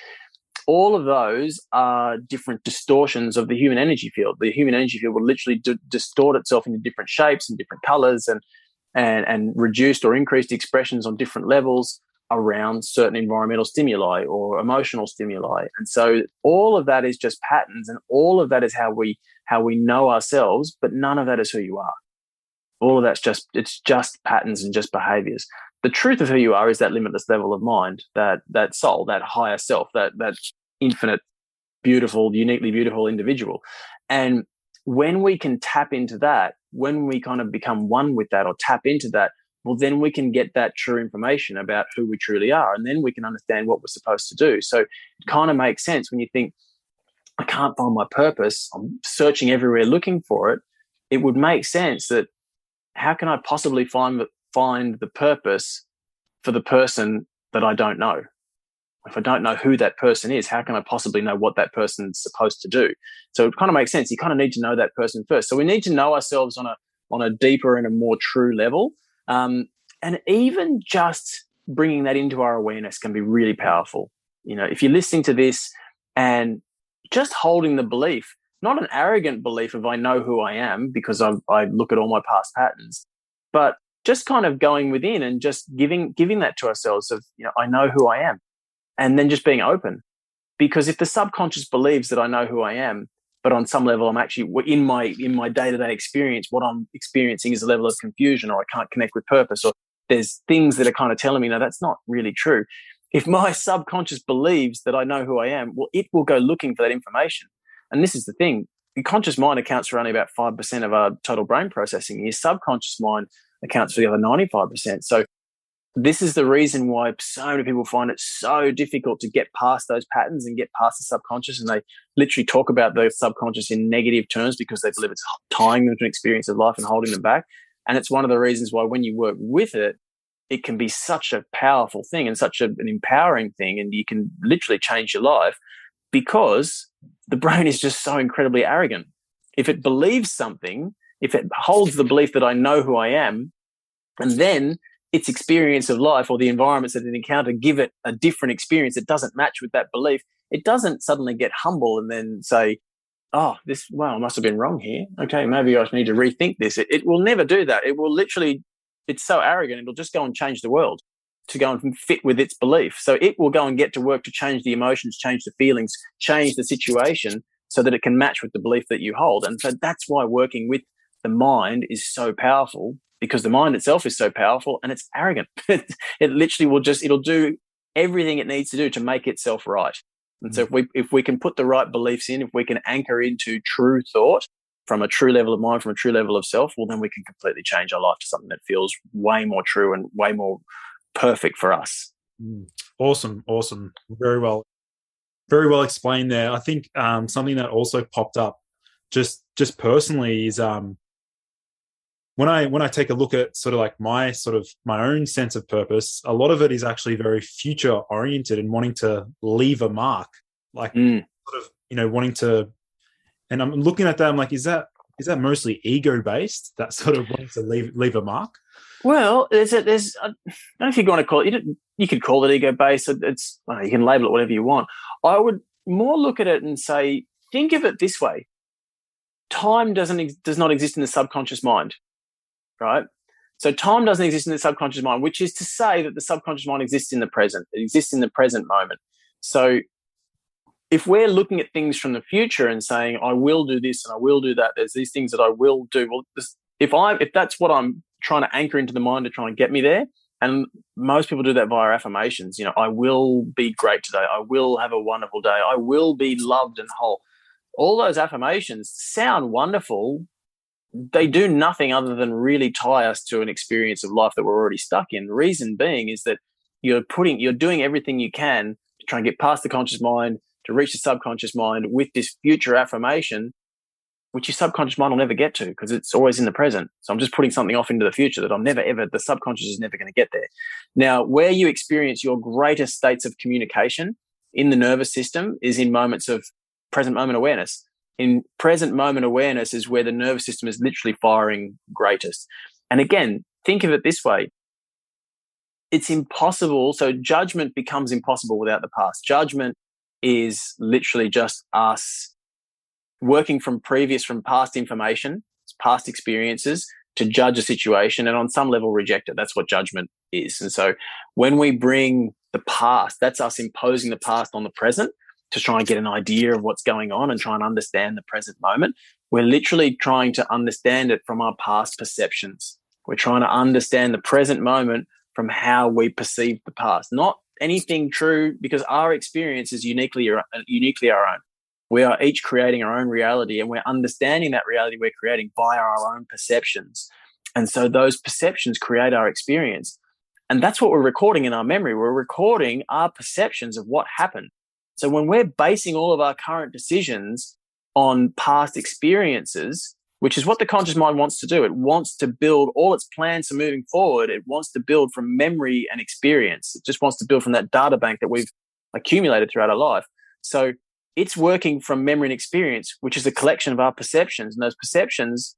All of those are different distortions of the human energy field. The human energy field will literally d- distort itself into different shapes and different colors and, and, and reduced or increased expressions on different levels around certain environmental stimuli or emotional stimuli. And so all of that is just patterns and all of that is how we how we know ourselves but none of that is who you are. All of that's just it's just patterns and just behaviors. The truth of who you are is that limitless level of mind that that soul that higher self that that infinite beautiful uniquely beautiful individual. And when we can tap into that when we kind of become one with that or tap into that well, then we can get that true information about who we truly are. And then we can understand what we're supposed to do. So it kind of makes sense when you think, I can't find my purpose. I'm searching everywhere looking for it. It would make sense that how can I possibly find find the purpose for the person that I don't know? If I don't know who that person is, how can I possibly know what that person's supposed to do? So it kind of makes sense. You kind of need to know that person first. So we need to know ourselves on a on a deeper and a more true level. Um, and even just bringing that into our awareness can be really powerful. You know, if you're listening to this and just holding the belief, not an arrogant belief of I know who I am because I, I look at all my past patterns, but just kind of going within and just giving giving that to ourselves of you know I know who I am, and then just being open. Because if the subconscious believes that I know who I am, but on some level I'm actually in my in my day to day experience, what I'm experiencing is a level of confusion, or I can't connect with purpose, or there's things that are kind of telling me no, that's not really true. If my subconscious believes that I know who I am, well, it will go looking for that information. And this is the thing: the conscious mind accounts for only about five percent of our total brain processing. Your subconscious mind accounts for the other 95%. So this is the reason why so many people find it so difficult to get past those patterns and get past the subconscious. And they literally talk about the subconscious in negative terms because they believe it's tying them to an experience of life and holding them back. And it's one of the reasons why when you work with it, it can be such a powerful thing and such a, an empowering thing. And you can literally change your life because the brain is just so incredibly arrogant. If it believes something, if it holds the belief that I know who I am, and then its experience of life or the environments that it encounter give it a different experience that doesn't match with that belief, it doesn't suddenly get humble and then say, oh, this, well, I must have been wrong here. Okay, maybe I need to rethink this. It, it will never do that. It will literally, it's so arrogant, it'll just go and change the world to go and fit with its belief. So it will go and get to work to change the emotions, change the feelings, change the situation so that it can match with the belief that you hold. And so that's why working with the mind is so powerful because the mind itself is so powerful and it's arrogant. it literally will just it'll do everything it needs to do to make itself right. And so if we if we can put the right beliefs in, if we can anchor into true thought from a true level of mind, from a true level of self, well then we can completely change our life to something that feels way more true and way more perfect for us. Mm. Awesome, awesome, very well, very well explained there. I think um, something that also popped up just just personally is um, when I when I take a look at sort of like my sort of my own sense of purpose, a lot of it is actually very future oriented and wanting to leave a mark, like mm. sort of you know wanting to. And I'm looking at that. I'm like, is that is that mostly ego based? That sort of wanting to leave leave a mark. Well, there's a, there's I don't know if you want to call it. You, you could call it ego based. It's well, you can label it whatever you want. I would more look at it and say, think of it this way: time doesn't does not exist in the subconscious mind right? So time doesn't exist in the subconscious mind, which is to say that the subconscious mind exists in the present. It exists in the present moment. So if we're looking at things from the future and saying, I will do this and I will do that, there's these things that I will do. Well, if I if that's what I'm trying to anchor into the mind to try and get me there, and most people do that via affirmations, you know, I will be great today. I will have a wonderful day. I will be loved and whole. All those affirmations sound wonderful, they do nothing other than really tie us to an experience of life that we're already stuck in. The reason being is that you're putting, you're doing everything you can to try and get past the conscious mind, to reach the subconscious mind with this future affirmation, which your subconscious mind will never get to because it's always in the present. So I'm just putting something off into the future that I'm never ever, the subconscious is never going to get there. Now, where you experience your greatest states of communication in the nervous system is in moments of present moment awareness in present moment awareness is where the nervous system is literally firing greatest. And again, think of it this way it's impossible. So judgment becomes impossible without the past. Judgment is literally just us working from previous, from past information, past experiences to judge a situation and on some level reject it. That's what judgment is. And so when we bring the past, that's us imposing the past on the present to try and get an idea of what's going on and try and understand the present moment. We're literally trying to understand it from our past perceptions. We're trying to understand the present moment from how we perceive the past, not anything true because our experience is uniquely uh, uniquely our own. We are each creating our own reality and we're understanding that reality we're creating via our own perceptions. And so those perceptions create our experience. And that's what we're recording in our memory. We're recording our perceptions of what happened. So when we're basing all of our current decisions on past experiences, which is what the conscious mind wants to do, it wants to build all its plans for moving forward. It wants to build from memory and experience. It just wants to build from that data bank that we've accumulated throughout our life. So it's working from memory and experience, which is a collection of our perceptions. And those perceptions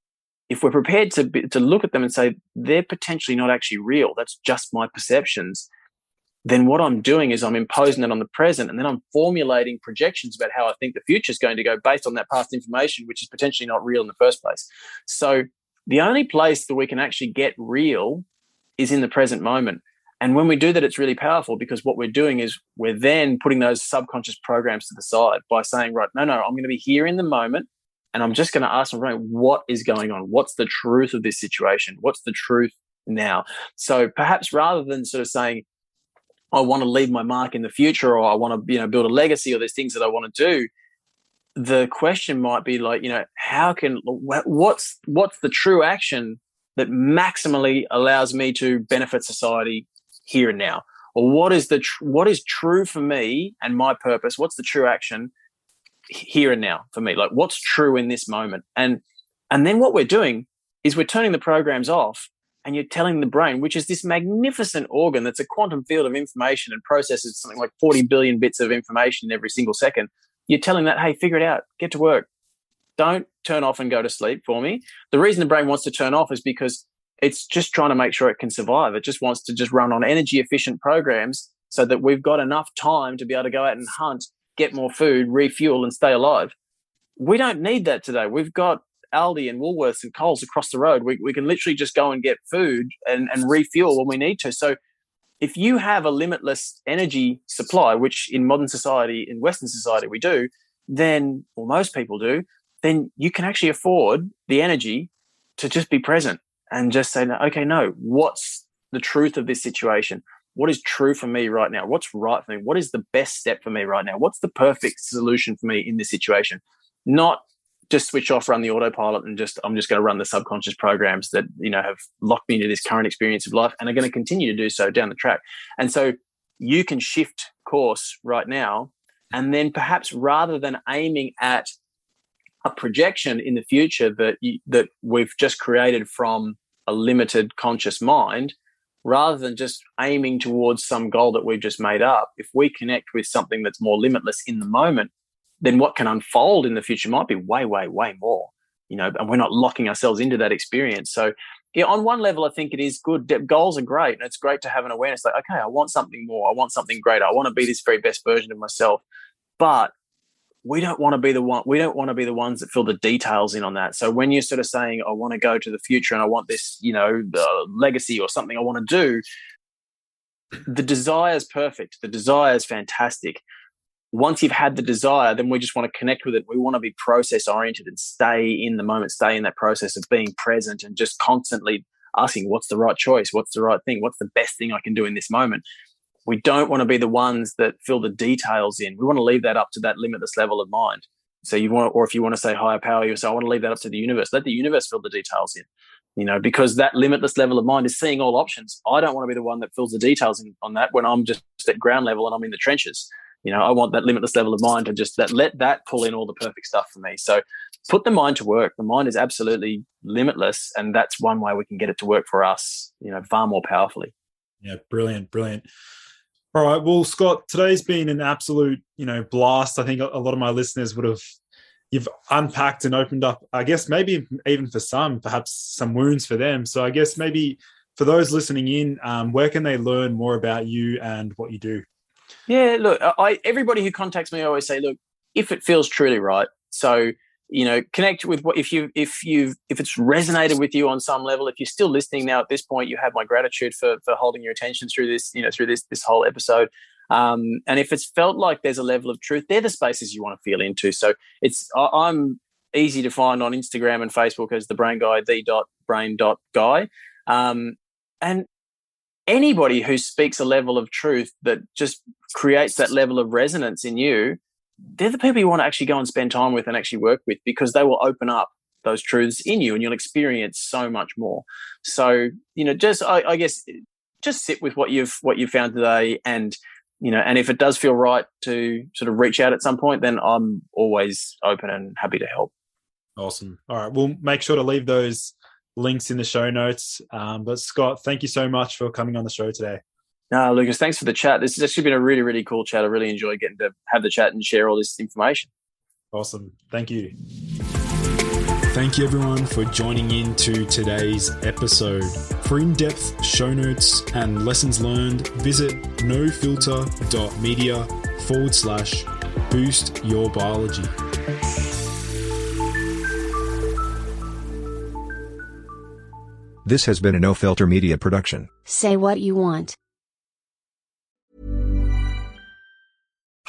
if we're prepared to be, to look at them and say they're potentially not actually real, that's just my perceptions. Then what I'm doing is I'm imposing it on the present, and then I'm formulating projections about how I think the future is going to go based on that past information, which is potentially not real in the first place. So the only place that we can actually get real is in the present moment. And when we do that, it's really powerful because what we're doing is we're then putting those subconscious programs to the side by saying, right, no, no, I'm going to be here in the moment and I'm just going to ask my what is going on? What's the truth of this situation? What's the truth now? So perhaps rather than sort of saying, I want to leave my mark in the future or I want to, you know, build a legacy or there's things that I want to do, the question might be like, you know, how can, what's, what's the true action that maximally allows me to benefit society here and now? Or what is the, tr- what is true for me and my purpose? What's the true action here and now for me like what's true in this moment and and then what we're doing is we're turning the programs off and you're telling the brain which is this magnificent organ that's a quantum field of information and processes something like 40 billion bits of information every single second you're telling that hey figure it out get to work don't turn off and go to sleep for me the reason the brain wants to turn off is because it's just trying to make sure it can survive it just wants to just run on energy efficient programs so that we've got enough time to be able to go out and hunt get more food, refuel, and stay alive. We don't need that today. We've got Aldi and Woolworths and Coles across the road. We, we can literally just go and get food and, and refuel when we need to. So if you have a limitless energy supply, which in modern society, in Western society, we do, then, or most people do, then you can actually afford the energy to just be present and just say, okay, no, what's the truth of this situation? what is true for me right now? What's right for me? What is the best step for me right now? What's the perfect solution for me in this situation? Not just switch off, run the autopilot, and just I'm just going to run the subconscious programs that you know have locked me into this current experience of life, and are going to continue to do so down the track. And so you can shift course right now, and then perhaps rather than aiming at a projection in the future that you, that we've just created from a limited conscious mind, rather than just aiming towards some goal that we've just made up, if we connect with something that's more limitless in the moment, then what can unfold in the future might be way, way, way more. You know, and we're not locking ourselves into that experience. So, yeah, on one level, I think it is good. Goals are great, and it's great to have an awareness like, okay, I want something more. I want something greater. I want to be this very best version of myself. But we don't want to be the one we don't want to be the ones that fill the details in on that so when you're sort of saying i want to go to the future and i want this you know the legacy or something i want to do the desire is perfect the desire is fantastic once you've had the desire then we just want to connect with it we want to be process oriented and stay in the moment stay in that process of being present and just constantly asking what's the right choice what's the right thing what's the best thing i can do in this moment we don't want to be the ones that fill the details in. We want to leave that up to that limitless level of mind. So you want, or if you want to say higher power, you say, I want to leave that up to the universe. Let the universe fill the details in. You know, because that limitless level of mind is seeing all options. I don't want to be the one that fills the details in on that when I'm just at ground level and I'm in the trenches. You know, I want that limitless level of mind to just that let that pull in all the perfect stuff for me. So put the mind to work. The mind is absolutely limitless, and that's one way we can get it to work for us. You know, far more powerfully. Yeah, brilliant, brilliant. All right. Well, Scott, today's been an absolute, you know, blast. I think a lot of my listeners would have you've unpacked and opened up, I guess maybe even for some, perhaps some wounds for them. So I guess maybe for those listening in, um, where can they learn more about you and what you do? Yeah, look, I everybody who contacts me, I always say, look, if it feels truly right. So you know connect with what if you if you if it's resonated with you on some level if you're still listening now at this point you have my gratitude for for holding your attention through this you know through this this whole episode um, and if it's felt like there's a level of truth they're the spaces you want to feel into so it's i'm easy to find on instagram and facebook as the brain guy the dot brain dot guy um, and anybody who speaks a level of truth that just creates that level of resonance in you they're the people you want to actually go and spend time with and actually work with because they will open up those truths in you and you'll experience so much more. So, you know, just I, I guess just sit with what you've what you've found today and you know, and if it does feel right to sort of reach out at some point, then I'm always open and happy to help. Awesome. All right. We'll make sure to leave those links in the show notes. Um, but Scott, thank you so much for coming on the show today. No, Lucas, thanks for the chat. This has actually been a really, really cool chat. I really enjoyed getting to have the chat and share all this information. Awesome. Thank you. Thank you everyone for joining in to today's episode. For in depth show notes and lessons learned, visit nofilter.media forward slash boost your biology. This has been a No Filter Media production. Say what you want.